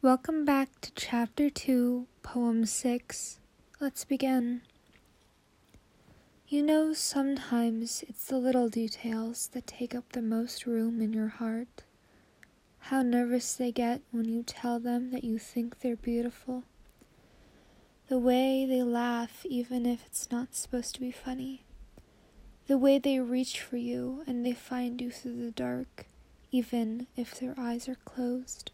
Welcome back to Chapter 2, Poem 6. Let's begin. You know, sometimes it's the little details that take up the most room in your heart. How nervous they get when you tell them that you think they're beautiful. The way they laugh, even if it's not supposed to be funny. The way they reach for you and they find you through the dark, even if their eyes are closed